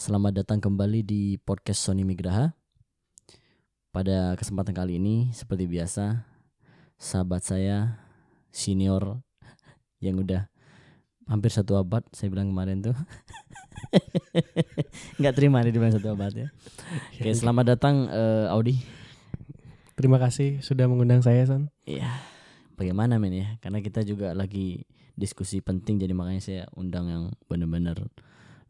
Selamat datang kembali di podcast Sony Migraha. Pada kesempatan kali ini, seperti biasa, sahabat saya senior yang udah hampir satu abad, saya bilang kemarin tuh, nggak terima nih dibilang satu abad ya. Oke, selamat datang eh, Audi. Terima kasih sudah mengundang saya, Son. Iya, bagaimana men ya? Karena kita juga lagi diskusi penting, jadi makanya saya undang yang benar-benar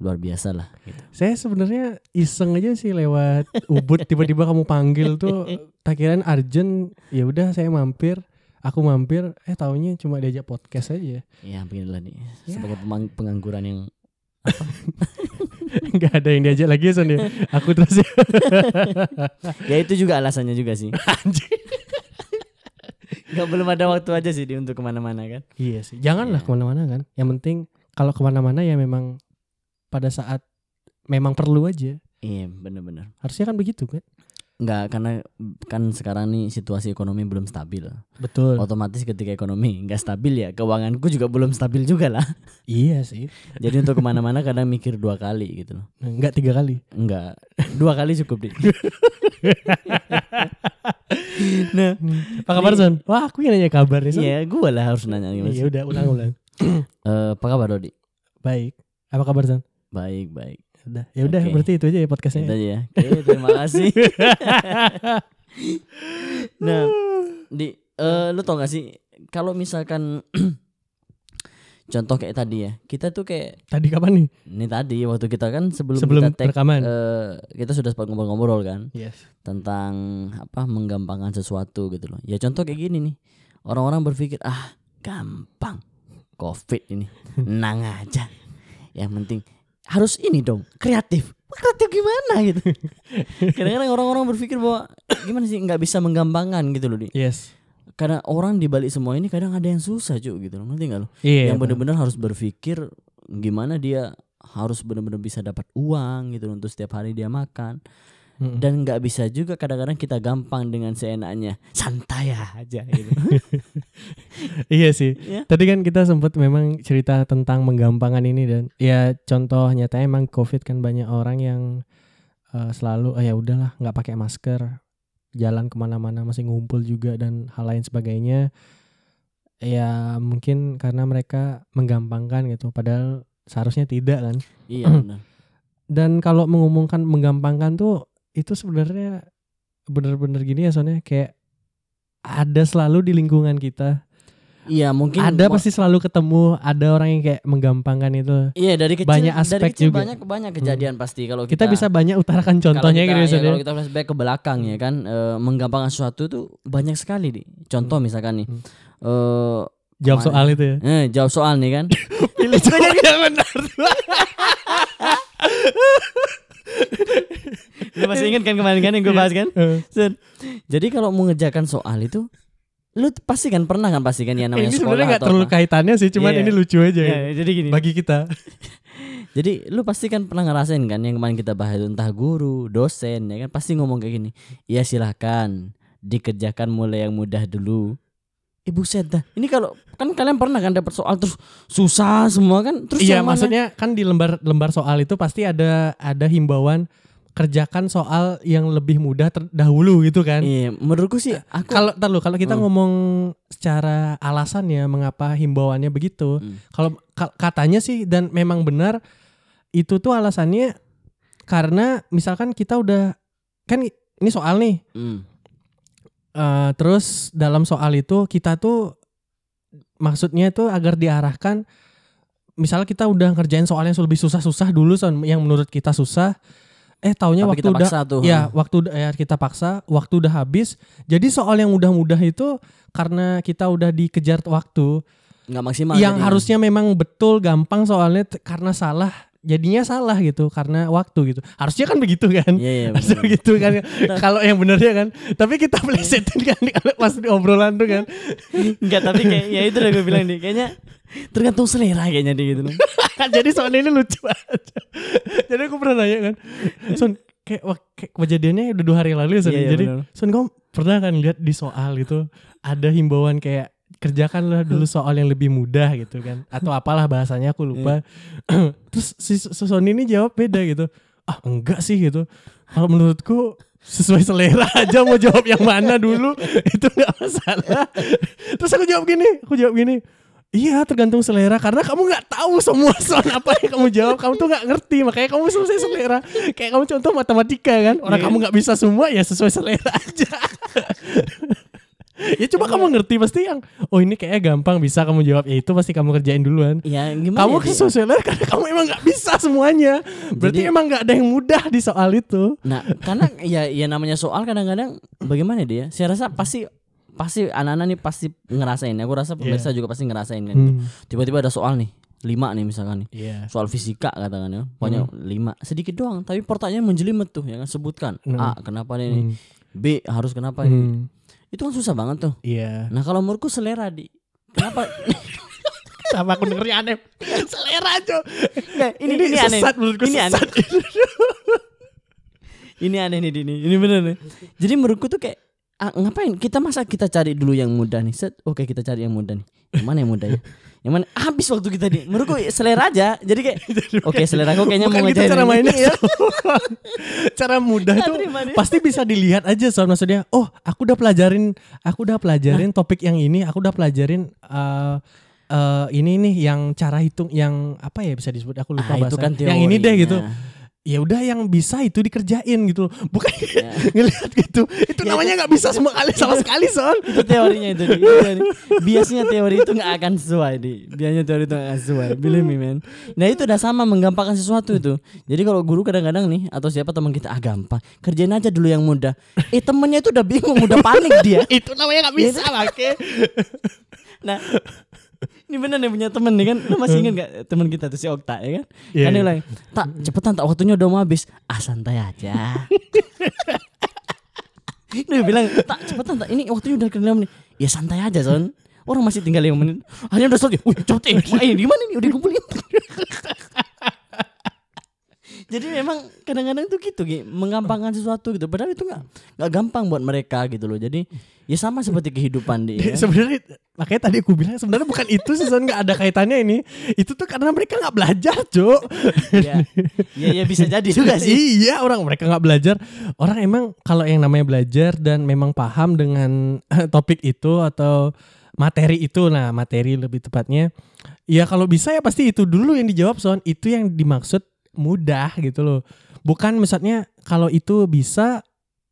luar biasa lah. Gitu. Saya sebenarnya iseng aja sih lewat Ubud tiba-tiba kamu panggil tuh tak kirain Arjen ya udah saya mampir aku mampir eh taunya cuma diajak podcast aja Ya, beginilah nih. Ya. Sebagai pengangguran yang nggak ada yang diajak lagi ya Son ya aku terus ya ya itu juga alasannya juga sih. Gak belum ada waktu aja sih di untuk ke mana-mana kan. iya sih janganlah Iya. ke mana-mana kan yang penting kalau ke mana-mana ya memang pada saat memang perlu aja Iya bener-bener. harusnya kan begitu kan Nggak karena kan sekarang nih situasi ekonomi belum stabil. betul Otomatis ketika ekonomi nggak stabil ya keuanganku juga belum stabil juga lah. iya sih Jadi untuk ke mana-mana kadang mikir dua kali gitu loh. nggak tiga kali Enggak, dua kali cukup deh. nah, apa kabar Son wah aku yang nanya kabar nih Son iya gue lah harus nanya iya udah ulang-ulang Eh, apa kabar Dodi? baik apa kabar Son Baik, baik. Udah, ya udah Oke. berarti itu aja ya Itu podcastnya. aja ya. Oke, terima kasih. nah, di eh lu tau gak sih kalau misalkan contoh kayak tadi ya, kita tuh kayak Tadi kapan nih? ini tadi waktu kita kan sebelum, Sebelum kita tag rekaman. eh, kita sudah sempat ngobrol-ngobrol kan yes. tentang apa menggampangkan sesuatu gitu loh. Ya contoh kayak gini nih. Orang-orang berpikir ah gampang. Covid ini. Nang aja. Yang penting harus ini dong, kreatif. Kreatif gimana gitu. Kadang-kadang orang-orang berpikir bahwa gimana sih nggak bisa menggampangkan gitu loh, Di. Yes. Karena orang di balik semua ini kadang ada yang susah, Cuk, gitu loh. Ngerti nggak lo? Iya. yang benar-benar harus berpikir gimana dia harus benar-benar bisa dapat uang gitu loh untuk setiap hari dia makan Mm-mm. dan nggak bisa juga kadang-kadang kita gampang dengan seenaknya santai aja gitu iya sih. ya Tadi kan kita sempat memang cerita tentang menggampangkan ini dan ya contoh nyata emang COVID kan banyak orang yang eh, selalu oh ya udahlah nggak pakai masker, jalan ke mana-mana masih ngumpul juga dan hal lain sebagainya. Ya mungkin karena mereka menggampangkan gitu, padahal seharusnya tidak kan. iya benar dan kalau mengumumkan menggampangkan tuh itu sebenarnya bener-bener gini ya soalnya kayak ada selalu di lingkungan kita. Iya mungkin ada pasti selalu ketemu ada orang yang kayak menggampangkan itu. Iya dari kecil banyak dari aspek kecil juga. banyak banyak kejadian pasti kalau kita, kita, bisa banyak utarakan kalau contohnya kita, gitu ya, ya, kalau kita flashback ke belakang ya kan eh, menggampangkan sesuatu tuh banyak sekali nih contoh misalkan nih Hmm. eh jawab soal itu ya. Eh, jawab soal nih kan. Pilih jawab yang benar masih ingat kan kemarin kan yang gue bahas kan. Jadi kalau mau ngerjakan soal itu lu pasti kan pernah kan pasti kan ya namanya ini sekolah sebenarnya nggak terlalu apa. kaitannya sih cuman Iya. ini lucu aja Ya, jadi gini. bagi kita Jadi lu pasti kan pernah ngerasain kan yang kemarin kita bahas itu entah guru, dosen ya kan pasti ngomong kayak gini. Ya silahkan dikerjakan mulai yang mudah dulu. Ibu set dah. Ini kalau kan kalian pernah kan dapat soal terus susah semua kan terus iya maksudnya kan di lembar lembar soal itu pasti ada ada himbauan kerjakan soal yang lebih mudah terdahulu gitu kan Iya, menurutku sih aku kalau tar lu, kalau kita Hmm. ngomong secara alasannya mengapa himbauannya begitu Hmm. kalau ka- katanya sih dan memang benar itu tuh alasannya karena misalkan kita udah kan ini soal nih Hmm. eh, terus dalam soal itu kita tuh maksudnya itu agar diarahkan misalnya kita udah ngerjain soal yang lebih susah-susah dulu yang menurut kita susah eh taunya Tapi waktu kita udah tuh. Ya, waktu ya kita paksa, waktu udah habis. Jadi soal yang mudah-mudah itu karena kita udah dikejar waktu, nggak maksimal. yang jadinya. harusnya memang betul gampang soalnya karena salah, jadinya salah gitu karena waktu gitu. Harusnya kan begitu kan? Iya, iya. Harusnya benar. begitu kan. Kalau yang benernya kan. Tapi kita plesetin kan kalau pas di obrolan tuh kan. Enggak, tapi kayak ya itu udah gue bilang nih, kayaknya tergantung selera kayaknya dia gitu. Jadi soalnya ini lucu banget. Jadi aku pernah nanya kan. Son, kayak, wah, kayak kejadiannya udah dua hari lalu ya Son. Iya, iya, Jadi benar. Son kamu pernah kan lihat di soal gitu ada himbauan kayak kerjakanlah dulu soal yang lebih mudah gitu kan atau apalah bahasanya aku lupa. Iya. Terus si, si Son ini jawab beda gitu. ah enggak sih gitu kalau menurutku sesuai selera aja mau jawab yang mana dulu itu nggak masalah terus aku jawab gini aku jawab gini Iya tergantung selera karena kamu nggak tahu semua soal apa yang kamu jawab kamu tuh nggak ngerti makanya kamu sesuai selera kayak kamu contoh matematika kan orang Iya. kamu nggak bisa semua ya sesuai selera aja ya coba kamu ngerti pasti yang oh ini kayaknya gampang bisa kamu jawab ya itu pasti kamu kerjain duluan Ya gimana kamu ya, selera karena kamu emang nggak bisa semuanya berarti Jadi- emang nggak ada yang mudah di soal itu Nah, karena ya ya namanya soal kadang-kadang bagaimana dia? Saya rasa pasti pasti anak-anak nih pasti ngerasain. Aku rasa pemirsa juga pasti ngerasain kan. Hmm. Tiba-tiba ada soal nih, lima nih misalkan nih. Iya. Soal fisika katakan ya, pokoknya lima sedikit doang, tapi pertanyaan menjelimet tuh, ya kan sebutkan Hmm. A kenapa ini, Hmm. B harus kenapa ini. Hmm. Itu kan susah banget tuh. Iya. Nah kalau menurutku selera di kenapa Sama aku dengernya aneh. Selera aja. Nggak, ini, ini, aneh. sesat menurutku Ini aneh. sesat. ini aneh nih ini ini bener nih jadi menurutku tuh kayak ah, ngapain kita masa kita cari dulu yang mudah nih set oke kita cari yang mudah nih yang mana yang mudah ya yang mana habis waktu kita nih. Menurutku selera aja. Jadi kayak oke selera aku kayaknya mau Bukan gitu ngejarin cara ini. mainnya. Iya. cara mudah itu pasti bisa dilihat aja soal maksudnya oh aku udah pelajarin aku udah pelajarin topik yang ini aku udah pelajarin eh eh, ini nih yang cara hitung yang apa ya bisa disebut? Aku lupa ah, bahasa kan yang ini deh gitu. Ya udah yang bisa itu dikerjain gitu loh. bukan Ya. ngelihat gitu. Itu Ya, namanya nggak bisa semua kali sama sekali soal itu teorinya itu teori. biasanya teori itu nggak akan sesuai di. Biasanya teori itu nggak akan sesuai. Believe me man. Nah itu udah sama menggampangkan sesuatu itu. Jadi kalau guru kadang-kadang nih atau siapa teman kita ah gampang. Kerjain aja dulu yang mudah. Eh temennya itu udah bingung udah panik dia. Itu namanya nggak bisa make Nah, ini bener nih punya temen nih kan. Lu masih inget gak temen kita tuh si Okta ya kan? Iya, kan dia iya. bilang, tak cepetan tak waktunya udah mau habis. Ah santai aja. dia bilang, tak cepetan tak ini waktunya udah kena menit. Ya santai aja son. Orang masih tinggal 5 menit. Hanya udah selesai. Wih cepet eh. Main gimana nih udah kumpulin. Jadi memang kadang-kadang tuh gitu Gi, menggampangkan sesuatu gitu. Padahal itu nggak nggak gampang buat mereka gitu loh. Jadi ya sama seperti kehidupan dia. kan? sebenarnya makanya tadi aku bilang sebenarnya bukan itu sih Son, nggak ada kaitannya ini itu tuh karena mereka nggak belajar cok ya, ya, ya bisa jadi juga sih. iya orang mereka nggak belajar orang emang kalau yang namanya belajar dan memang paham dengan topik itu atau materi itu nah materi lebih tepatnya ya kalau bisa ya pasti itu dulu yang dijawab son itu yang dimaksud mudah gitu loh. Bukan misalnya kalau itu bisa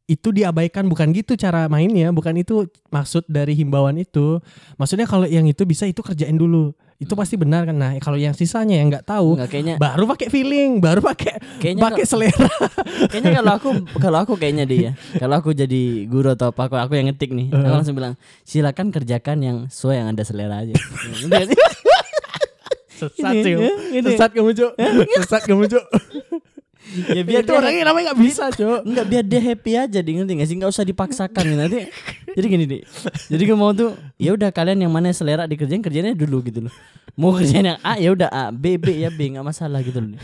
itu diabaikan. Bukan gitu cara mainnya. Bukan itu maksud dari himbauan itu. Maksudnya kalau yang itu bisa itu kerjain dulu. Itu pasti benar kan? Nah kalau yang sisanya yang nggak tahu Enggak kayaknya baru pakai feeling baru pakai pakai selera. Kayaknya kalau aku kalau aku kayaknya dia ya. Kalau aku jadi guru atau apa aku, aku yang ngetik nih. Aku langsung bilang, "Silakan kerjakan yang sesuai yang Anda selera aja." Sesat sih ya, sesat kamu cok sesat kamu cok ya biar itu orangnya namanya nggak bisa cok Enggak biar dia happy aja di ngerti gak sih? Nggak usah dipaksakan gitu. nanti. Jadi gini deh jadi gue mau tuh ya udah kalian yang mana selera dikerjain kerjainnya dulu gitu loh. Mau kerjain yang A ya udah A. B B ya B nggak masalah gitu loh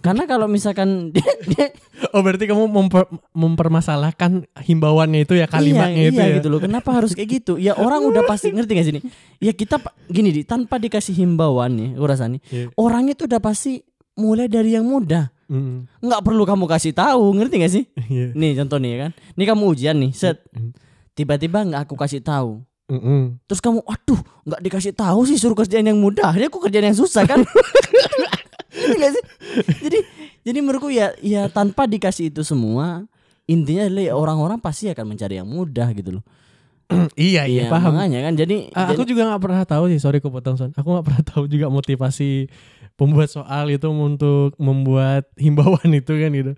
karena kalau misalkan dia, dia oh berarti kamu memper- mempermasalahkan himbauannya itu ya kalimatnya iya, itu iya ya? gitu loh. Kenapa harus kayak gitu? Ya orang udah pasti ngerti gak sih nih ya kita gini di tanpa dikasih himbauan nih gue rasa nih Iya. orang itu udah pasti mulai dari yang mudah Mm, nggak perlu kamu kasih tahu ngerti gak sih? Iya. nih contoh nih ya kan? Ini kamu ujian nih set. Tiba-tiba nggak aku kasih tahu. Mm-mm. terus kamu waduh nggak dikasih tahu sih suruh kerjaan yang mudah. Dia aku kerjaan yang susah kan? Gak sih? Jadi jadi menurutku ya ya tanpa dikasih itu semua intinya adalah ya orang-orang pasti akan mencari yang mudah gitu loh. Iya iya Iya, paham. makanya kan jadi, aku jadi- juga nggak pernah tahu sih sorry aku potong son. Aku nggak pernah tahu juga motivasi pembuat soal itu untuk membuat himbauan itu kan gitu.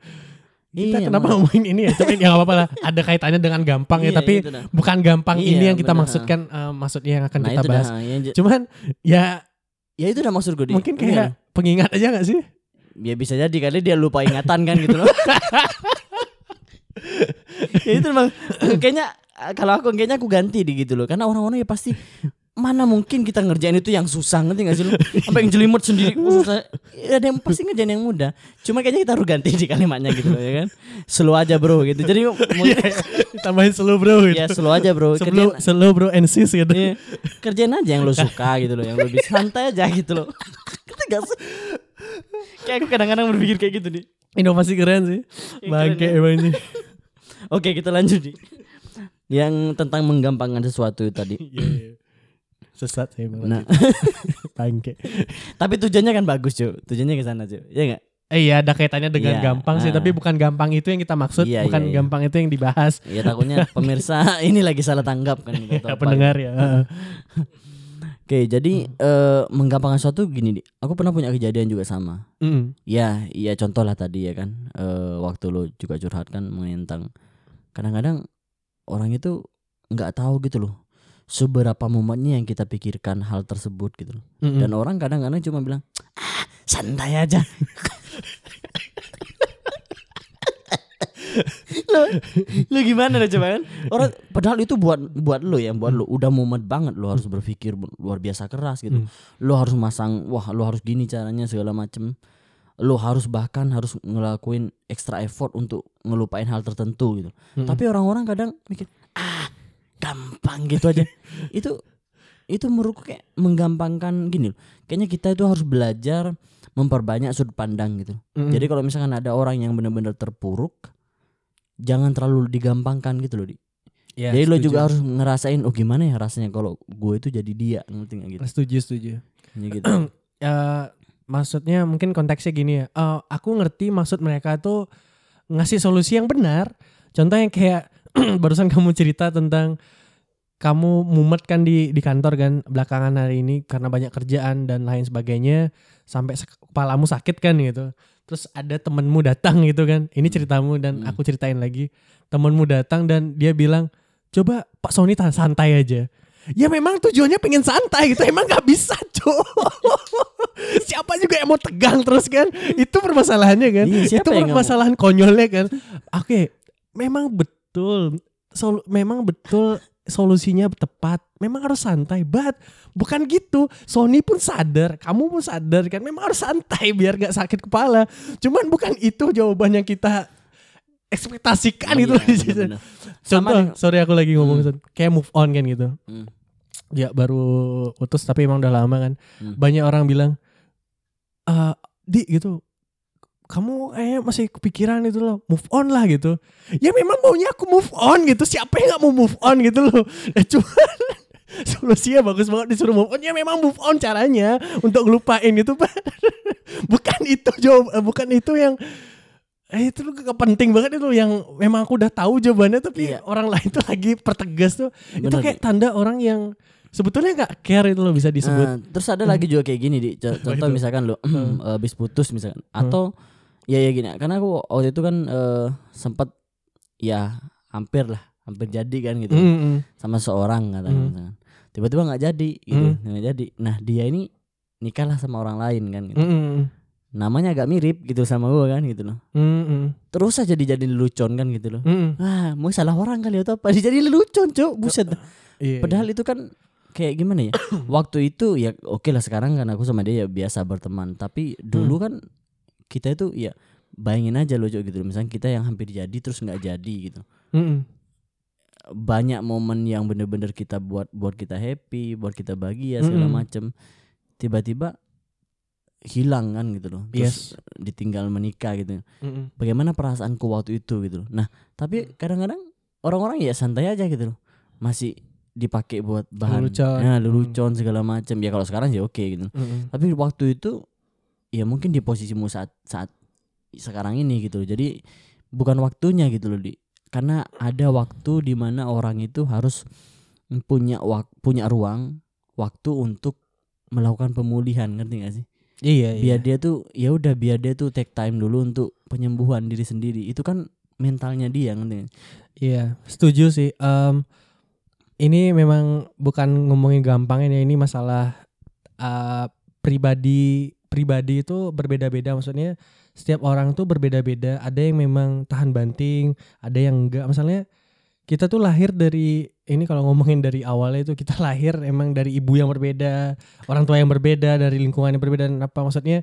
Kita Iya, kenapa ngomongin ini ya? Tapi ya nggak apa-apa lah. Ada kaitannya dengan gampang ya Iya, tapi gitu bukan gampang Iya, ini yang kita benar. maksudkan eh, maksudnya yang akan nah kita bahas. dah ya, cuman ya ya itu udah maksud gue mungkin Iya. kayak pengingat aja nggak sih? Ya bisa jadi kali dia lupa ingatan kan gitu loh. Ya itu memang kayaknya kalau aku kayaknya aku ganti di gitu loh. Karena orang-orang ya pasti mana mungkin kita ngerjain itu yang susah ngerti gak sih lu? Sampai yang jelimut sendiri susah. Ya, ada yang pasti ngerjain yang mudah. Cuma kayaknya kita harus ganti di kalimatnya gitu loh ya kan? Slow aja bro gitu. Jadi mau- tambahin slow bro gitu. Ya slow aja bro. Slow, slow bro and sis gitu. Iya, kerjain aja yang lo suka gitu loh yang lo bisa. Santai aja gitu loh. Ngerti gak sih? Kayak aku kadang-kadang berpikir kayak gitu nih Inovasi keren sih. Bangke ya. emang sih. Oke, kita lanjut nih. Yang tentang menggampangkan sesuatu tadi. Iya, iya. Sesat sih emang. Nah, Bangke. tapi tujuannya kan bagus, cuy. Tujuannya ke sana, cuy. Iya enggak? Eh iya ada kaitannya dengan Iya, gampang sih, ah. tapi bukan gampang itu yang kita maksud, Iya, bukan iya, iya. gampang itu yang dibahas. Ya takutnya pemirsa ini lagi salah tanggap kan gitu, Ya, apa pendengar ya. Oke, jadi eh, menggampangkan sesuatu gini, Di. Aku pernah punya kejadian juga sama. Mm. Ya, iya contoh lah tadi ya kan. Eh, waktu lo juga curhat kan mengenai tentang kadang-kadang orang itu nggak tahu gitu loh seberapa momennya yang kita pikirkan hal tersebut gitu loh. Mm-mm. Dan orang kadang-kadang cuma bilang, ah, santai aja. lo, lo gimana lo coba kan? Orang padahal itu buat buat lo ya, buat lo udah momen banget lo harus berpikir luar biasa keras gitu. Hmm. Lo harus masang, wah lo harus gini caranya segala macem. Lo harus bahkan harus ngelakuin extra effort untuk ngelupain hal tertentu gitu. Mm-mm. Tapi orang-orang kadang mikir, gampang gitu aja. itu itu menurutku kayak menggampangkan gini loh. Kayaknya kita itu harus belajar memperbanyak sudut pandang gitu. Mm-mm. Jadi kalau misalkan ada orang yang benar-benar terpuruk, jangan terlalu digampangkan gitu loh. Di. Ya, Jadi lo setuju. juga harus ngerasain oh gimana ya rasanya kalau gue itu jadi dia ngerti nggak gitu. setuju setuju. Ya gitu. Eh, maksudnya mungkin konteksnya gini ya. Eh, aku ngerti maksud mereka tuh ngasih solusi yang benar. Contoh yang kayak barusan kamu cerita tentang kamu mumet kan di di kantor kan belakangan hari ini karena banyak kerjaan dan lain sebagainya sampai kepalamu sakit kan gitu. Terus ada temenmu datang gitu kan. Ini ceritamu dan Hmm. aku ceritain lagi. Temenmu datang dan dia bilang, "Coba Pak Sony santai aja." Ya memang tujuannya pengen santai gitu. Emang nggak bisa, Cuk. Siapa juga yang mau tegang terus kan? Itu permasalahannya kan. Iya, Itu permasalahan konyolnya kan. Oke, memang betul. Sol- memang betul solusinya tepat. Memang harus santai, but bukan gitu. Sony pun sadar, kamu pun sadar kan. Memang harus santai biar gak sakit kepala. Cuman bukan itu jawaban yang kita ekspektasikan gitu. Iya, bener-bener. Sama Contoh, nih- sorry aku lagi ngomong Hmm. Kayak move on kan gitu. Hmm. Ya baru putus tapi emang udah lama kan. Hmm. Banyak orang bilang, eh di gitu. Kamu eh masih kepikiran itu loh, move on lah gitu. Ya memang maunya aku move on gitu. Siapa yang nggak mau move on gitu loh. Eh, cuman solusinya bagus banget disuruh move on. Ya memang move on caranya untuk ngelupain gitu, Pak. bukan itu jawab, eh, bukan itu yang Eh itu gak penting banget itu yang memang aku udah tahu jawabannya tapi Iya. orang lain tuh lagi pertegas tuh itu Bener, kayak tanda orang yang sebetulnya nggak care itu loh bisa disebut. Nah, terus ada lagi juga kayak gini di Co- contoh itu? misalkan lo Hmm. habis putus misalkan atau ya ya gini karena aku waktu itu kan eh, sempat ya hampir lah hampir jadi kan gitu Mm, mm. sama seorang katanya Hmm. misalkan. tiba-tiba nggak jadi gitu Hmm. nggak jadi nah dia ini nikahlah sama orang lain kan gitu. Mm, mm, namanya agak mirip gitu sama gua kan gitu loh mm, mm, terus aja dijadiin lelucon kan gitu loh mm, mm. Wah, mau salah orang kali atau apa? Dijadiin lelucon, Cuk. Buset. Iya, Padahal itu kan kayak gimana ya? Waktu itu ya oke lah sekarang kan aku sama dia ya biasa berteman, tapi dulu Hmm. kan kita itu ya bayangin aja loh gitu. Misalnya kita yang hampir jadi terus nggak jadi gitu. Mm, mm. Banyak momen yang bener-bener kita buat buat kita happy, buat kita bahagia segala Mm-mm. macem. Tiba-tiba hilang kan gitu loh. Terus ditinggal menikah gitu. Mm, mm. Bagaimana perasaanku waktu itu gitu loh. Nah, tapi kadang-kadang orang-orang ya santai aja gitu loh. Masih dipakai buat bahan Lelucon. ya lelucon segala macam ya kalau sekarang sih oke gitu Mm, mm. tapi waktu itu ya mungkin di posisimu saat saat sekarang ini gitu loh jadi bukan waktunya gitu loh di karena ada waktu di mana orang itu harus punya wak, punya ruang waktu untuk melakukan pemulihan ngerti gak sih Iya, iya. biar dia tuh ya udah biar dia tuh take time dulu untuk penyembuhan diri sendiri itu kan mentalnya dia ngerti nggak? Iya, setuju sih. Em, ini memang bukan ngomongin gampangnya ya, ini masalah eh, pribadi pribadi itu berbeda-beda. Maksudnya setiap orang tuh berbeda-beda. Ada yang memang tahan banting, ada yang enggak. Misalnya kita tuh lahir dari ini kalau ngomongin dari awalnya itu kita lahir emang dari ibu yang berbeda, orang tua yang berbeda, dari lingkungan yang berbeda dan apa maksudnya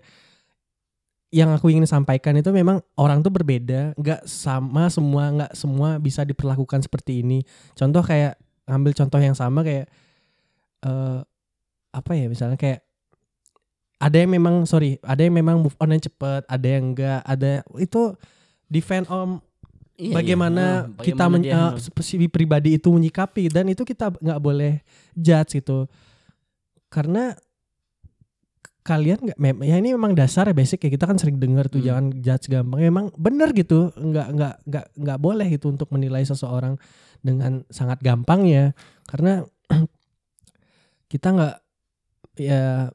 yang aku ingin sampaikan itu memang orang tuh berbeda, nggak sama semua, nggak semua bisa diperlakukan seperti ini. Contoh kayak ngambil contoh yang sama kayak eh apa ya misalnya kayak ada yang memang sorry ada yang memang move on yang cepet ada yang enggak ada itu depend on Iya, bagaimana iya. Ah, kita men, handle. si pribadi itu menyikapi dan itu kita nggak boleh judge gitu karena kalian nggak mem- ya ini memang dasar ya basic ya kita kan sering dengar tuh Hmm. jangan judge gampang memang benar gitu nggak nggak nggak nggak boleh itu untuk menilai seseorang dengan sangat gampang ya karena kita nggak ya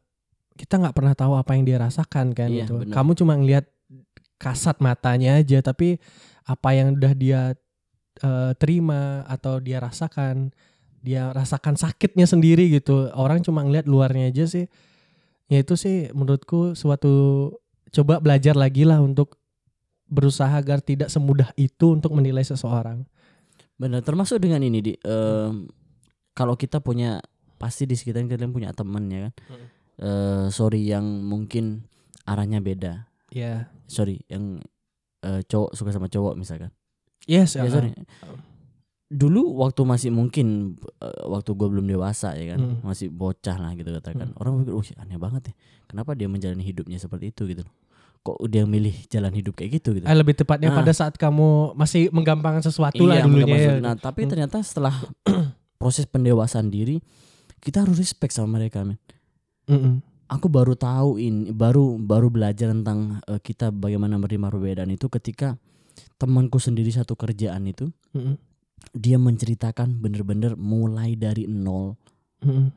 kita nggak pernah tahu apa yang dia rasakan kan Iya, gitu. kamu cuma ngelihat kasat matanya aja tapi apa yang udah dia eh, terima atau dia rasakan dia rasakan sakitnya sendiri gitu. Orang cuma ngelihat luarnya aja sih. Ya itu sih menurutku suatu coba belajar lagi lah untuk berusaha agar tidak semudah itu untuk menilai seseorang. Benar, termasuk dengan ini di. Em, kalau kita punya pasti di sekitar kalian punya teman ya kan. Hmm. Eh, sorry yang mungkin arahnya beda. ya Sorry, yang eh, cowok suka sama cowok misalkan. yes Ya, uh, sorry. Dulu waktu masih mungkin eh, waktu gue belum dewasa ya kan, Hmm. masih bocah lah gitu katakan. Hmm. Orang pikir, "Wih, aneh banget ya. Kenapa dia menjalani hidupnya seperti itu gitu loh. Kok dia milih jalan hidup kayak gitu gitu." Eh, lebih tepatnya Ah. pada saat kamu masih menggampangkan sesuatu lah Iya, dulunya menggambar ya. Nah, tapi Hmm. ternyata setelah proses pendewasaan diri, kita harus respect sama mereka, men. Mm-mm. Aku baru tahu ini, baru baru belajar tentang eh, kita bagaimana menerima perbedaan itu ketika temanku sendiri satu kerjaan itu Mm-mm. dia menceritakan bener-bener mulai dari nol Mm-mm.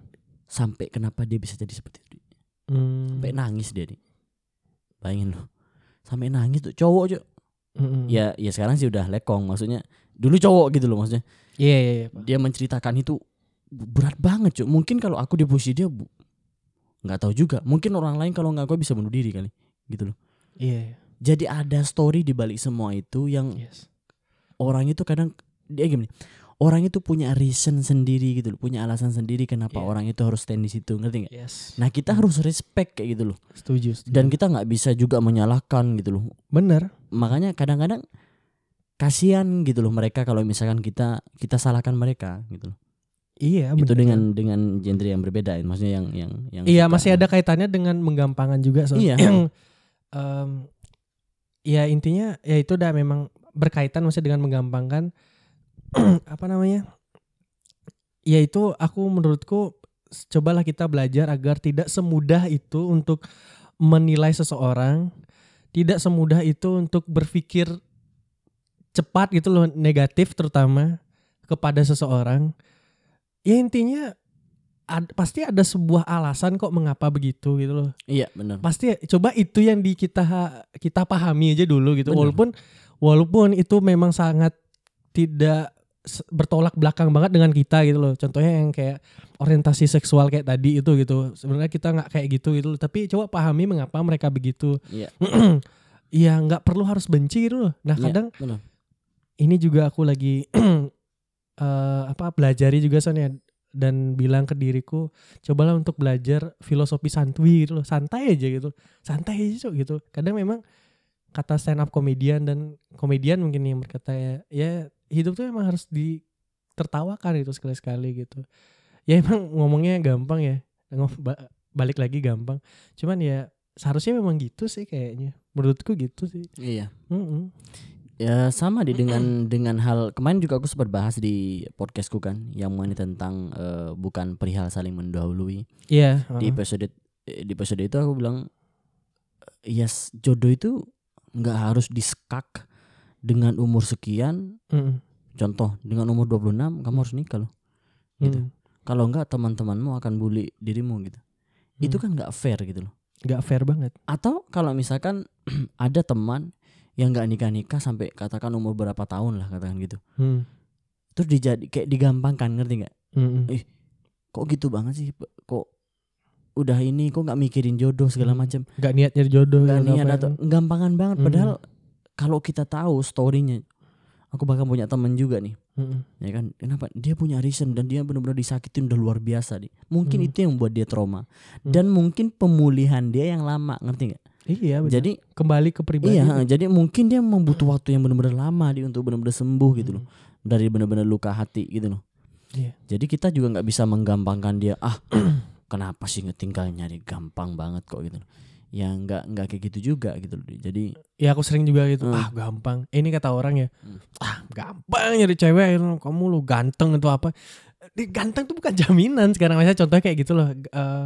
sampai kenapa dia bisa jadi seperti itu. Mm. Sampai nangis dia nih. Bayangin loh. Sampai nangis tuh cowok Cok. Mm-mm. Ya ya sekarang sih udah lekong maksudnya. Dulu cowok gitu loh maksudnya. Iya iya iya. Pak. dia menceritakan itu berat banget cuy mungkin kalau aku di posisi dia bu- nggak tahu juga mungkin orang lain kalau nggak aku bisa bunuh diri kali gitu loh Iya. iya. jadi ada story di balik semua itu yang Yes. orang itu kadang dia gini orang itu punya reason sendiri gitu loh punya alasan sendiri kenapa Iya. orang itu harus stand di situ ngerti nggak Yes. nah kita Hmm. harus respect kayak gitu loh Setuju. setuju. dan kita nggak bisa juga menyalahkan gitu loh bener. makanya kadang-kadang kasihan gitu loh mereka kalau misalkan kita kita salahkan mereka gitu loh Iya. itu bener. dengan dengan genre yang berbeda maksudnya yang yang yang Iya suka- masih ada kaitannya dengan menggampangkan juga so. Iya. Yang em, ya intinya ya itu udah memang berkaitan maksudnya dengan menggampangkan apa namanya? Ya itu aku menurutku cobalah kita belajar agar tidak semudah itu untuk menilai seseorang, tidak semudah itu untuk berpikir cepat gitu loh negatif terutama kepada seseorang. Ya intinya ad- pasti ada sebuah alasan kok mengapa begitu gitu loh. iya benar Pasti coba itu yang di kita kita pahami aja dulu gitu. Bener. Walaupun walaupun itu memang sangat tidak bertolak belakang banget dengan kita gitu loh. Contohnya yang kayak orientasi seksual kayak tadi itu gitu. Sebenarnya kita nggak kayak gitu gitu loh. Tapi coba pahami mengapa mereka begitu. iya Iya nggak perlu harus benci gitu loh. Nah iya, kadang benar ini juga aku lagi eh apa belajari juga Son ya. Dan bilang ke diriku cobalah untuk belajar filosofi santuy gitu loh. Santai aja gitu. Santai aja Cok, gitu. Kadang memang kata stand up komedian dan komedian mungkin yang berkata ya, ya hidup tuh memang harus ditertawakan itu sekali-sekali gitu. Ya emang ngomongnya gampang ya. Balik lagi gampang. Cuman ya seharusnya memang gitu sih kayaknya. Menurutku gitu sih. Iya. Mm-mm. Ya sama di dengan dengan hal kemarin juga aku sempat bahas di podcastku kan yang mengenai tentang eh, bukan perihal saling mendahului Iya di uh, episode di episode itu aku bilang yes jodoh itu nggak harus diskak dengan umur sekian mm-mm. contoh dengan umur 26 kamu harus nikah loh gitu. Mm. kalau enggak teman-temanmu akan bully dirimu gitu itu Hmm. kan nggak fair gitu loh nggak fair banget atau kalau misalkan ada teman yang nggak nikah nikah sampai katakan umur berapa tahun lah katakan gitu Hmm. terus dijadi kayak digampangkan ngerti nggak Mm-mm. Eh, kok gitu banget sih kok udah ini kok nggak mikirin jodoh segala Hmm. macam nggak niat nyari jodoh nggak niat atau ya. gampangan banget Hmm. padahal kalau kita tahu storynya aku bahkan punya teman juga nih Mm-mm. ya kan kenapa dia punya reason dan dia benar-benar disakitin udah luar biasa nih mungkin Hmm. itu yang membuat dia trauma Hmm. dan mungkin pemulihan dia yang lama ngerti nggak iya benar. jadi kembali ke pribadi iya jadi mungkin dia membutuh waktu yang benar-benar lama dia untuk benar-benar sembuh gitu loh Hmm. dari benar-benar luka hati gitu loh Iya. jadi kita juga nggak bisa menggampangkan dia ah kenapa sih ngetinggal nyari gampang banget kok gitu ya nggak nggak kayak gitu juga gitu loh Di. jadi Ya aku sering juga gitu. Hmm. Ah gampang. Ini kata orang ya. Hmm. Ah gampang nyari cewek. Kamu lu ganteng atau apa? Ganteng tuh bukan jaminan sekarang. Misalnya contohnya kayak gitu loh. eh,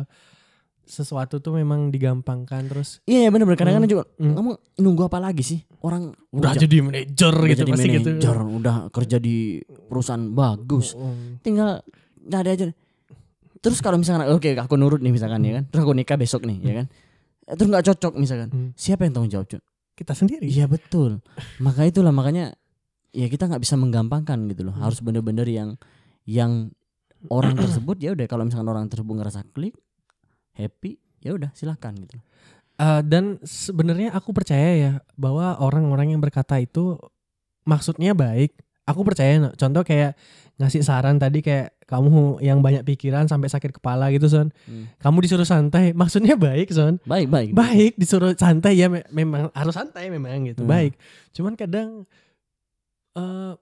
sesuatu tuh memang digampangkan terus iya ya bener-bener kadang-kadang juga Hmm. kamu nunggu apa lagi sih orang udah ja- jadi manajer gitu jadi pasti gitu. manajer udah kerja di perusahaan bagus Hmm. tinggal nggak ada aja terus kalau misalkan oke aku nurut nih misalkan ya kan terus aku nikah besok nih ya kan terus nggak cocok misalkan Hmm. siapa yang tanggung jawab Cuk? Kita sendiri. Iya betul. Maka itulah makanya ya kita nggak bisa menggampangkan gitu loh. Hmm. Harus bener-bener yang yang orang tersebut ya udah kalau misalkan orang tersebut ngerasa klik happy ya udah silahkan gitu. Eh, dan sebenarnya aku percaya ya bahwa orang-orang yang berkata itu maksudnya baik. Aku percaya. no. Contoh kayak ngasih saran tadi kayak kamu yang banyak pikiran sampai sakit kepala gitu son. Hmm. Kamu disuruh santai, maksudnya baik son. Baik baik. Baik disuruh santai ya me- memang harus santai memang gitu. Hmm. Baik. Cuman kadang eh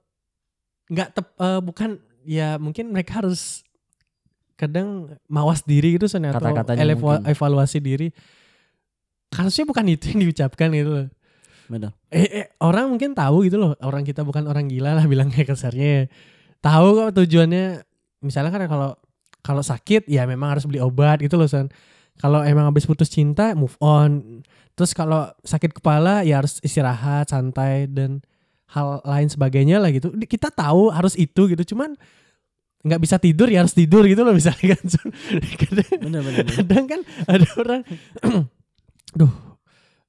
nggak tep eh, bukan ya mungkin mereka harus kadang mawas diri gitu son atau mungkin. evaluasi diri. Harusnya bukan itu yang diucapkan gitu loh. Betul. Eh, eh, orang mungkin tahu gitu loh. Orang kita bukan orang gila lah bilangnya kasarnya. Tahu kok tujuannya. Misalnya kan kalau kalau sakit ya memang harus beli obat gitu loh San. Kalau emang habis putus cinta move on. Terus kalau sakit kepala ya harus istirahat, santai dan hal lain sebagainya lah gitu. Kita tahu harus itu gitu. Cuman nggak bisa tidur ya harus tidur gitu loh misalnya kan. Kadang, Bener bener. bener. kadang kan ada orang duh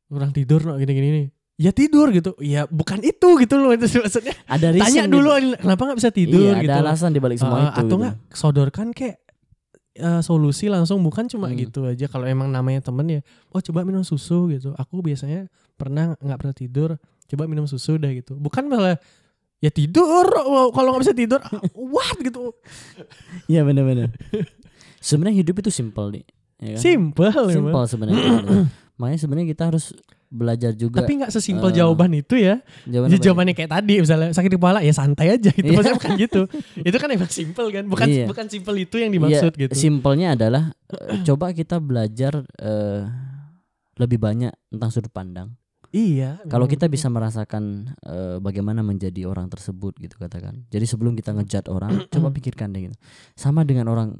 orang tidur no gini-gini nih ya tidur gitu ya bukan itu gitu loh itu maksudnya Ada tanya reason dulu gitu. kenapa nggak bisa tidur iya, gitu ada alasan di balik semua Eh, itu. atau gitu. nggak sodorkan kayak eh, solusi langsung bukan cuma Hmm. gitu aja kalau emang namanya temen ya oh coba minum susu gitu aku biasanya pernah nggak pernah tidur coba minum susu dah gitu bukan malah ya tidur oh, kalau nggak bisa tidur what gitu Iya bener bener. sebenarnya hidup itu simple nih. Ya kan? simple memang. Simple sebenarnya. gitu. Makanya sebenarnya kita harus belajar juga. tapi nggak sesimpel Eh, jawaban itu ya jawabannya Jadi jawabannya kayak tadi misalnya sakit kepala ya santai aja gitu. Iya. Maksudnya bukan gitu. Itu kan emang simple kan. Bukan Iya. bukan simple itu yang dimaksud Iya, gitu. Simpelnya adalah eh, coba kita belajar eh, lebih banyak tentang sudut pandang. Iya. Kalau kita bisa merasakan eh, bagaimana menjadi orang tersebut gitu katakan. Jadi sebelum kita ngejat orang, coba pikirkan deh gitu. Sama dengan orang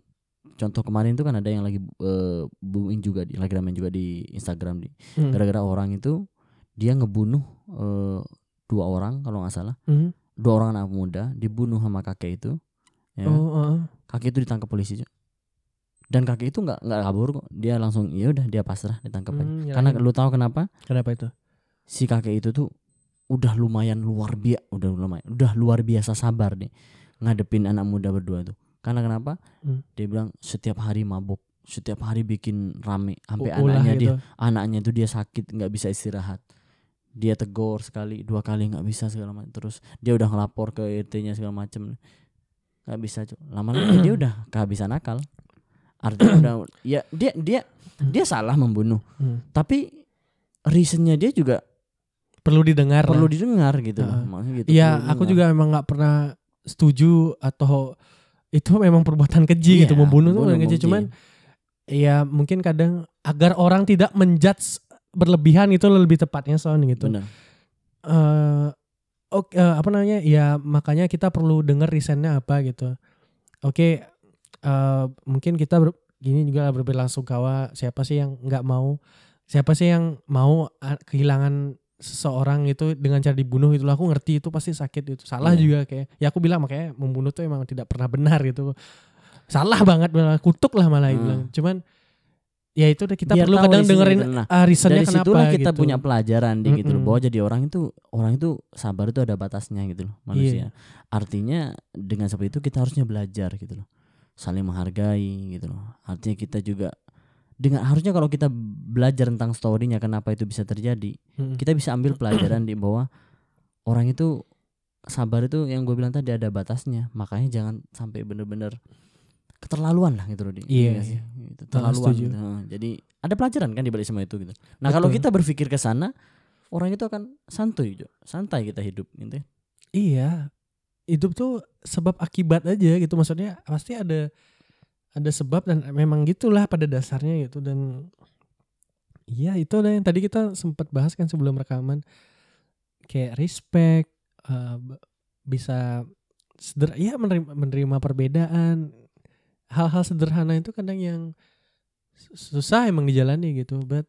contoh kemarin itu kan ada yang lagi eh, booming juga di lagi ramen juga di Instagram di Hmm. gara-gara orang itu dia ngebunuh eh, dua orang kalau nggak salah Hmm. dua orang anak muda dibunuh sama kakek itu ya Oh, uh, kakek itu ditangkap polisi Cuk. dan kakek itu nggak nggak kabur kok dia langsung ya udah dia pasrah ditangkap aja. hmm, karena nyerahin. lu tahu kenapa kenapa itu? Si kakek itu tuh udah lumayan luar biasa udah lumayan udah luar biasa sabar nih ngadepin anak muda berdua tuh. Karena kenapa? Hmm. dia bilang setiap hari mabuk setiap hari bikin rame sampai anaknya dia gitu. anaknya itu dia sakit nggak bisa istirahat. Dia tegur sekali dua kali nggak bisa segala macam terus dia udah ngelapor ke RT-nya segala macam. Nggak bisa lama-lama dia udah kehabisan akal. Artinya udah ya dia dia dia salah membunuh. Hmm. tapi reasonnya dia juga Perlu didengar. perlu lah. didengar gitu Heeh. maksudnya gitu Iya, aku juga emang nggak pernah setuju atau itu memang perbuatan keji gitu Iya, membunuh tuh bunuh, perbuatan keji cuman ya mungkin kadang agar orang tidak menjudge berlebihan itu lebih tepatnya son gitu. bener eh oke eh, apa namanya ya makanya kita perlu dengar reasonnya apa gitu oke eh mungkin kita ber- gini juga lah berbelasungkawa siapa sih yang nggak mau siapa sih yang mau kehilangan seseorang itu dengan cara dibunuh itu aku ngerti itu pasti sakit itu salah Iya. juga kayak ya aku bilang makanya membunuh tuh emang tidak pernah benar gitu salah banget malah kutuk lah malah Hmm. bilang cuman ya itu deh kita Biar perlu kadang dengerin. Nah, ah, reasonnya dari kenapa situlah kita gitu. punya pelajaran di gitu loh bahwa jadi orang itu orang itu sabar itu ada batasnya gitu loh manusia artinya dengan seperti itu kita harusnya belajar gitu loh saling menghargai gitu loh artinya kita juga dengan harusnya kalau kita belajar tentang storynya kenapa itu bisa terjadi Mm-mm. kita bisa ambil pelajaran di bahwa orang itu sabar itu yang gue bilang tadi ada batasnya makanya jangan sampai bener-bener keterlaluan lah gitu loh di Iya, sih? iya. Gitu, Ah, terlaluan gitu. Heeh, jadi ada pelajaran kan di balik semua itu gitu nah kalau kita berpikir ke sana orang itu akan santuy Jo. santai kita hidup gitu ya. Iya. Hidup tuh sebab akibat aja gitu. Maksudnya pasti ada ada sebab dan memang gitulah pada dasarnya gitu. Dan iya itu ada yang tadi kita sempat bahas kan sebelum rekaman. Kayak respect uh, bisa seder ya menerima, menerima perbedaan. Hal-hal sederhana itu kadang yang su- susah emang dijalani gitu. But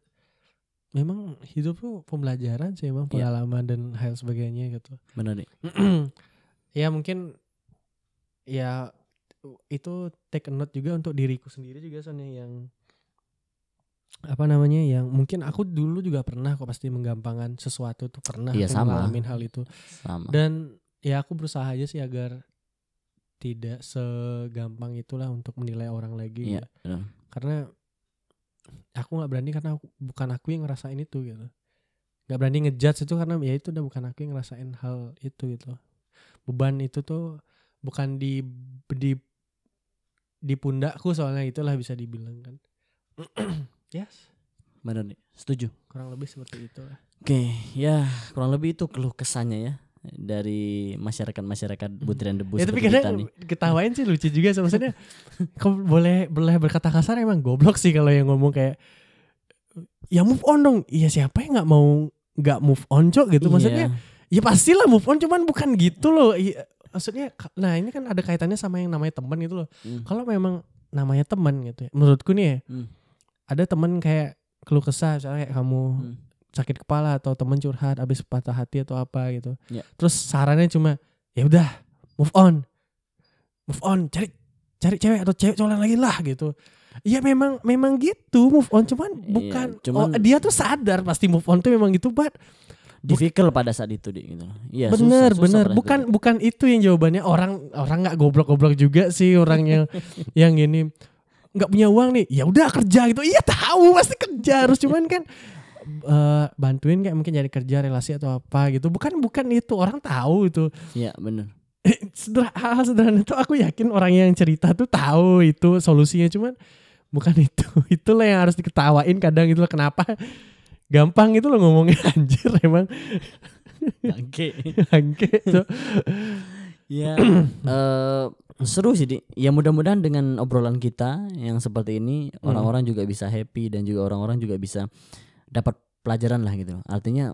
memang hidup tuh pembelajaran sih emang Iya. pengalaman dan hal sebagainya gitu. Benar nih. ya mungkin ya itu take a note juga untuk diriku sendiri juga soalnya yang apa namanya yang mungkin aku dulu juga pernah kok pasti menggampangkan sesuatu tuh pernah aku sama. ngalamin hal itu Sama. dan ya aku berusaha aja sih agar tidak segampang itulah untuk menilai orang lagi gitu. benar. karena aku nggak berani karena aku, bukan aku yang ngerasain itu gitu nggak berani ngejudge itu karena ya itu udah bukan aku yang ngerasain hal itu gitu beban itu tuh bukan di di di pundakku soalnya itulah bisa dibilang kan yes Benar nih. Setuju. kurang lebih seperti itu lah Oke, ya kurang lebih itu keluh kesannya ya dari masyarakat-masyarakat butiran debu ya tapi kadang nih. ketawain sih lucu juga maksudnya kamu boleh boleh berkata kasar emang goblok sih kalau yang ngomong kayak ya move on dong iya siapa yang nggak mau nggak move on cok gitu maksudnya Iya. ya pastilah move on cuman bukan gitu loh Iya, maksudnya nah ini kan ada kaitannya sama yang namanya teman gitu loh Hmm. kalau memang namanya teman gitu ya menurutku nih ya Hmm. ada teman kayak keluh kesah misalnya kayak kamu Hmm. sakit kepala atau teman curhat habis patah hati atau apa gitu Ya. terus sarannya cuma ya udah move on move on cari cari cewek atau cewek cowok lagi lah gitu ya memang memang gitu move on cuman Iya, bukan cuman- oh, dia tuh sadar pasti move on tuh memang gitu but difficult pada saat itu Dik, gitu. Iya, bener susah, susah bener bukan saat bukan itu yang jawabannya. Orang orang nggak goblok goblok juga sih orang yang yang ini. Nggak punya uang nih. Ya udah kerja gitu. Iya tahu pasti kerja harus. Cuman kan eh, bantuin kayak mungkin jadi kerja relasi atau apa gitu. Bukan bukan itu. Orang tahu itu. Itu. Iya, bener. Sederhana, hal sederhana itu aku yakin orang yang cerita tuh tahu itu solusinya. Cuman bukan itu. Itulah yang harus diketawain kadang. Itulah kenapa gampang itu loh ngomongnya anjir emang Oke. bangke tuh. Ya, eh, seru sih, Dik. Ya mudah-mudahan dengan obrolan kita yang seperti ini Hmm. orang-orang juga bisa happy dan juga orang-orang juga bisa dapat pelajaran lah gitu. Artinya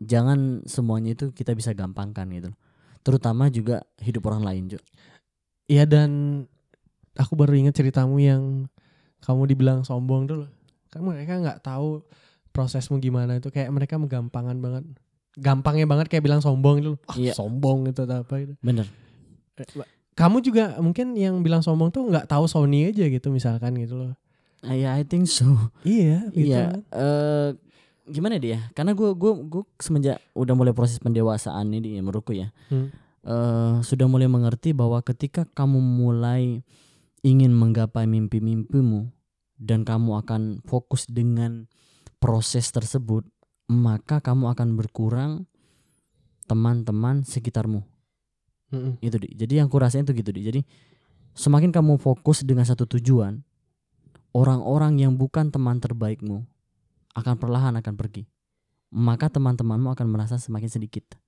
jangan semuanya itu kita bisa gampangkan gitu. Terutama juga hidup orang lain, Cuk. Iya dan aku baru ingat ceritamu yang kamu dibilang sombong dulu. Kamu mereka nggak tahu prosesmu gimana itu kayak mereka menggampangan banget. Gampangnya banget kayak bilang sombong itu. Ah, Iya. sombong itu atau apa itu. Bener. Kamu juga mungkin yang bilang sombong tuh nggak tahu Sony aja gitu misalkan gitu loh. Ah, Ya, I think so. Iya, gitu. Iya, kan. eh gimana dia? Karena gue gue gue semenjak udah mulai proses pendewasaan ini menurutku ya, Hmm. eh sudah mulai mengerti bahwa ketika kamu mulai ingin menggapai mimpi-mimpimu dan kamu akan fokus dengan proses tersebut, maka kamu akan berkurang teman-teman sekitarmu. Mm-mm. Itu di. Jadi yang kurasain tuh gitu di. Jadi semakin kamu fokus dengan satu tujuan, orang-orang yang bukan teman terbaikmu akan perlahan akan pergi. Maka teman-temanmu akan merasa semakin sedikit.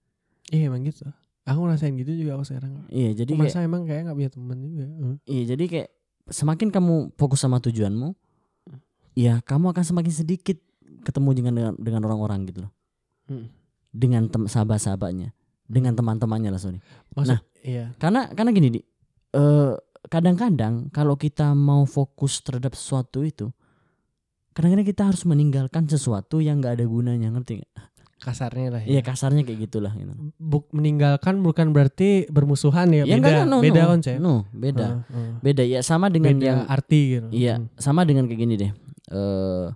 Iya emang gitu. Aku ngerasain gitu juga aku sekarang. Iya, jadi Aku kayak, emang kayak nggak punya teman juga. Hmm. iya, jadi kayak semakin kamu fokus sama tujuanmu, ya kamu akan semakin sedikit ketemu dengan dengan, orang-orang gitu loh. Hmm. Dengan tem- sahabat-sahabatnya, dengan teman-temannya lah Sony. Maksud, Nah. iya. karena karena gini di eh kadang-kadang kalau kita mau fokus terhadap sesuatu itu kadang-kadang kita harus meninggalkan sesuatu yang nggak ada gunanya ngerti nggak? Kasarnya lah. Iya ya. kasarnya kayak gitulah gitu. Buk, meninggalkan bukan berarti bermusuhan ya. Ya beda, enggak, no, beda no, konsep. no, beda, Heeh, heeh. beda ya sama dengan beda yang arti gitu. iya Hmm. sama dengan kayak gini deh eh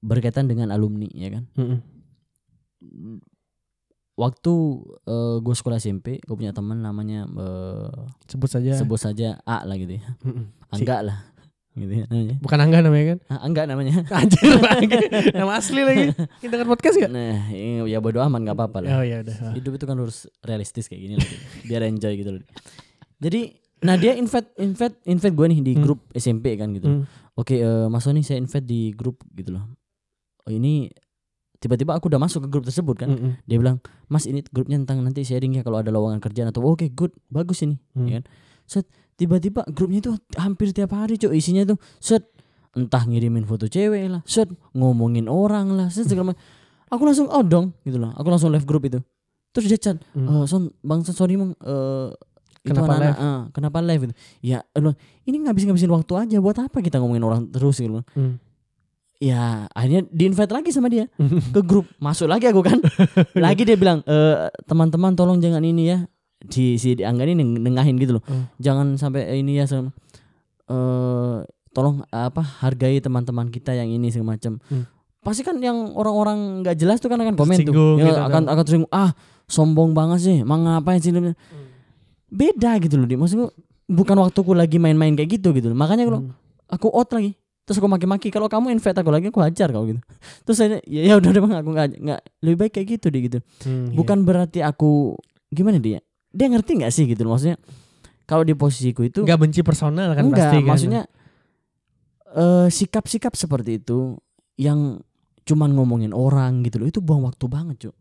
berkaitan dengan alumni ya kan. Mm-mm. Waktu gue sekolah SMP, gue punya teman namanya eh, Sebut saja. sebut saja A lah gitu ya, Mm-mm. Si- Angga lah, gitu ya namanya. Bukan Angga namanya kan? Ah, Angga namanya. Anjir Angga. Nama asli lagi. Kita dengar podcast gak? Nah, ya bodo amat nggak apa-apa lah. Oh ya udah. Hidup itu kan harus realistis kayak gini lah. Biar enjoy gitu loh. Jadi, nah dia invite invite invite gue nih di Hmm. grup SMP kan gitu. Hmm. Oke, eh, Mas Sony saya invite di grup gitu loh. Oh, ini tiba-tiba aku udah masuk ke grup tersebut kan. Mm-mm. Dia bilang, "Mas, ini grupnya tentang nanti sharing ya kalau ada lowongan kerjaan atau oke, good, bagus ini." Hmm. Ya kan? Set, tiba-tiba grupnya itu hampir tiap hari cok isinya tuh set entah ngirimin foto cewek lah set ngomongin orang lah set segala macam aku langsung out dong gitu loh aku langsung live grup itu terus dia chat Hmm. "Eh, son bang Son, sorry mong eh, itu Kenapa live? ah, kenapa live itu ya eh, loh, ini ngabis ngabisin waktu aja buat apa kita ngomongin orang terus gitu loh Hmm. Ya akhirnya di invite lagi sama dia ke grup masuk lagi aku kan lagi dia bilang "Eh, teman-teman tolong jangan ini ya si si Angga ini neng- nengahin gitu loh Hmm. jangan sampai ini ya sem- eh tolong apa hargai teman-teman kita yang ini segala macam Hmm. pasti kan yang orang-orang nggak jelas tuh kan akan komen tuh Ya, gitu akan kan. akan tersinggung ah sombong banget sih mang ngapain sih lu?" beda gitu loh di maksudku bukan waktuku lagi main-main kayak gitu gitu loh. makanya kalau Hmm. aku out lagi terus aku maki-maki kalau kamu invite aku lagi aku hajar kau gitu. Terus saya ya, ya udah udah Bang, aku nggak lebih baik kayak gitu deh gitu. Hmm, iya. bukan berarti aku gimana dia? Dia ngerti nggak sih gitu? Maksudnya kalau di posisiku itu nggak benci personal kan enggak pasti kan? maksudnya eh, sikap-sikap seperti itu yang cuman ngomongin orang gitu loh itu buang waktu banget cuy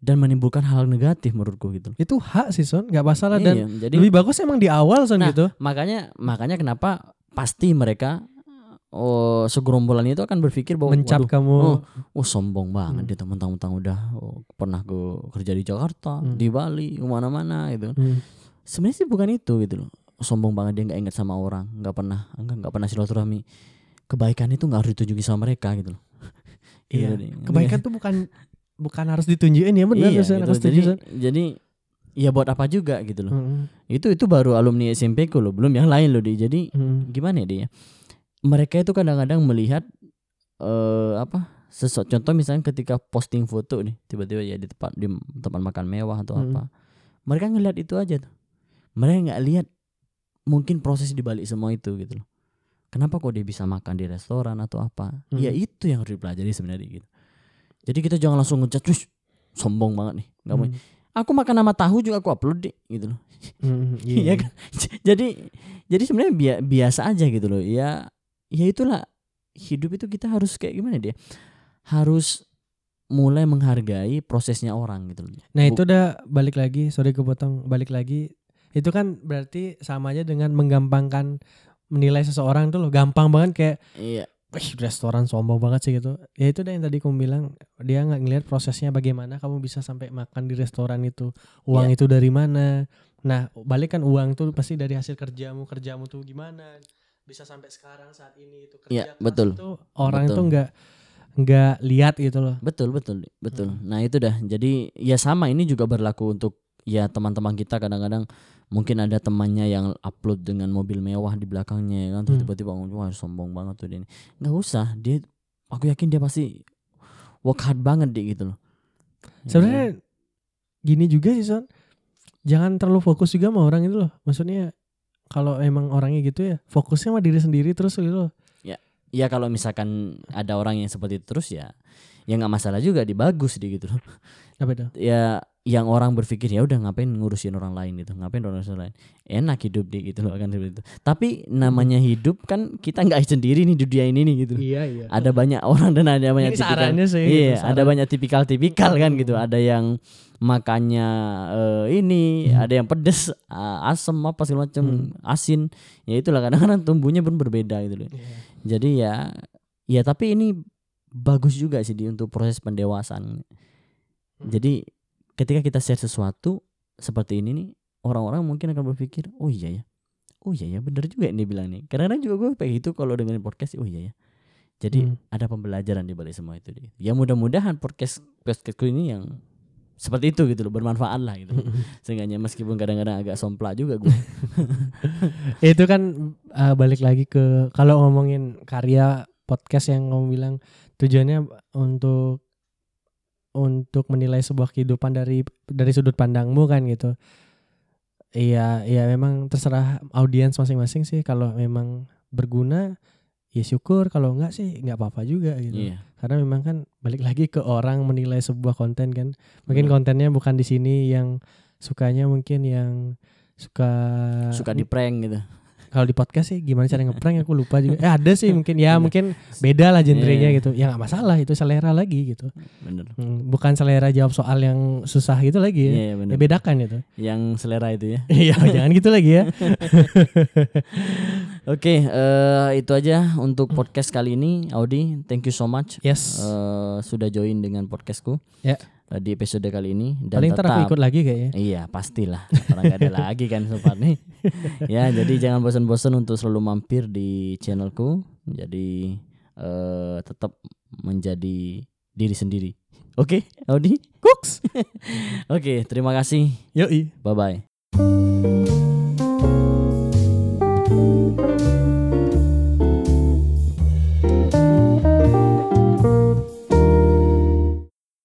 dan menimbulkan hal negatif menurutku gitu. Itu hak sih son. Nggak masalah. Dan Iya, jadi lebih bagus emang di awal son Nah, gitu. makanya makanya kenapa pasti mereka oh segerombolan itu akan berpikir bahwa mencap waduh, kamu oh, oh sombong banget Hmm. dia mentang-mentang udah oh, pernah ke kerja di Jakarta Hmm. di Bali ke mana-mana gitu Hmm. sebenarnya sih bukan itu gitu loh sombong banget dia nggak ingat sama orang nggak pernah enggak nggak pernah silaturahmi kebaikan itu nggak harus ditunjukin sama mereka gitu loh Iya, Gitu kebaikan tuh bukan bukan harus ditunjukin ya benar iya, gitu. jadi jadi ya buat apa juga gitu loh Hmm. itu itu baru alumni SMP ku loh belum yang lain loh di jadi Hmm. gimana ya dia mereka itu kadang-kadang melihat eh apa sesuatu contoh misalnya ketika posting foto nih tiba-tiba ya di tempat di tempat makan mewah atau Hmm. apa mereka ngeliat itu aja tuh mereka nggak lihat mungkin proses di balik semua itu gitu loh kenapa kok dia bisa makan di restoran atau apa Hmm. ya itu yang harus dipelajari sebenarnya gitu jadi kita jangan langsung ngejat "Wih, sombong banget nih nggak mau Hmm. aku makan nama tahu juga aku upload deh gitu loh Hmm, Iya kan? jadi jadi sebenarnya bia- biasa aja gitu loh. Ya ya itulah hidup itu kita harus kayak gimana dia? Harus mulai menghargai prosesnya orang gitu loh. Nah itu udah balik lagi, sorry kepotong, balik lagi. Itu kan berarti sama aja dengan menggampangkan menilai seseorang tuh loh, gampang banget kayak, Iya. wih restoran sombong banget sih gitu. Ya itu dah yang tadi kamu bilang, dia nggak ngelihat prosesnya bagaimana kamu bisa sampai makan di restoran itu, uang Iya. itu dari mana. Nah balik kan uang tuh pasti dari hasil kerjamu, kerjamu tuh gimana, bisa sampai sekarang saat ini itu kerja Iya, keras betul. itu orang Betul. itu nggak nggak lihat gitu loh. Betul betul betul. Hmm. Nah itu dah. Jadi ya sama ini juga berlaku untuk ya teman-teman kita kadang-kadang mungkin ada temannya yang upload dengan mobil mewah di belakangnya ya kan terus Hmm. tiba-tiba ngomong wah sombong banget tuh dia ini. Nggak usah dia aku yakin dia pasti work hard banget deh gitu loh. Ya, Sebenarnya gini juga sih Son. Jangan terlalu fokus juga sama orang itu loh. Maksudnya kalau emang orangnya gitu ya, fokusnya sama diri sendiri terus gitu loh. ya kalau misalkan ada orang yang seperti itu terus ya ya nggak masalah juga di bagus di gitu loh Apa itu? ya yang orang berpikir ya udah ngapain ngurusin orang lain gitu ngapain orang lain enak hidup di gitu loh kan seperti itu tapi namanya hidup kan kita nggak sendiri nih di dunia ini nih gitu Iya iya. ada banyak orang dan ada banyak Ini tipikal sih. iya gitu, ada banyak tipikal-tipikal kan gitu Hmm. ada yang makannya eh, ini Hmm. ada yang pedes ah, asem apa segala macam Hmm. asin ya itulah kadang-kadang tumbuhnya pun berbeda gitu loh Iya. jadi ya ya tapi ini bagus juga sih di untuk proses pendewasaan. Hmm. Jadi ketika kita share sesuatu seperti ini nih orang-orang mungkin akan berpikir oh iya ya. Oh iya ya bener juga ini bilang nih. Kadang-kadang juga gue kayak gitu kalau dengerin podcast oh iya ya. Jadi Hmm. ada pembelajaran di balik semua itu. deh. Ya mudah-mudahan podcast podcastku ini yang seperti itu gitu loh bermanfaat lah gitu. Seenggaknya meskipun kadang-kadang agak somplak juga gue. itu kan uh, balik lagi ke kalau ngomongin karya podcast yang kamu bilang tujuannya untuk untuk menilai sebuah kehidupan dari dari sudut pandangmu kan gitu. Iya, iya memang terserah audiens masing-masing sih kalau memang berguna ya syukur kalau enggak sih nggak apa-apa juga gitu. Iya. Karena memang kan balik lagi ke orang menilai sebuah konten kan. Mungkin Benar. kontennya bukan di sini yang sukanya mungkin yang suka Suka di prank gitu. Kalau di podcast sih gimana cara ngeprank aku lupa juga. Eh ada sih mungkin ya mungkin beda lah genrenya Iya. gitu. Ya nggak masalah itu selera lagi gitu. Bener. Hmm, bukan selera jawab soal yang susah gitu lagi ya. Iya, iya, bener. Ya bedakan itu. Yang selera itu ya. Iya jangan gitu lagi ya. Oke, eh, itu aja untuk podcast kali ini. Audi, thank you so much Yes. eh, sudah join dengan podcastku Ya. eh, di episode kali ini. Dan Paling ntar aku tetap ikut lagi kayaknya. Iya pastilah orang gak ada lagi kan sempat nih ya jadi jangan bosan-bosan untuk selalu mampir di channelku jadi eh, tetap menjadi diri sendiri oke Audi Cooks. oke terima kasih Yoi. bye bye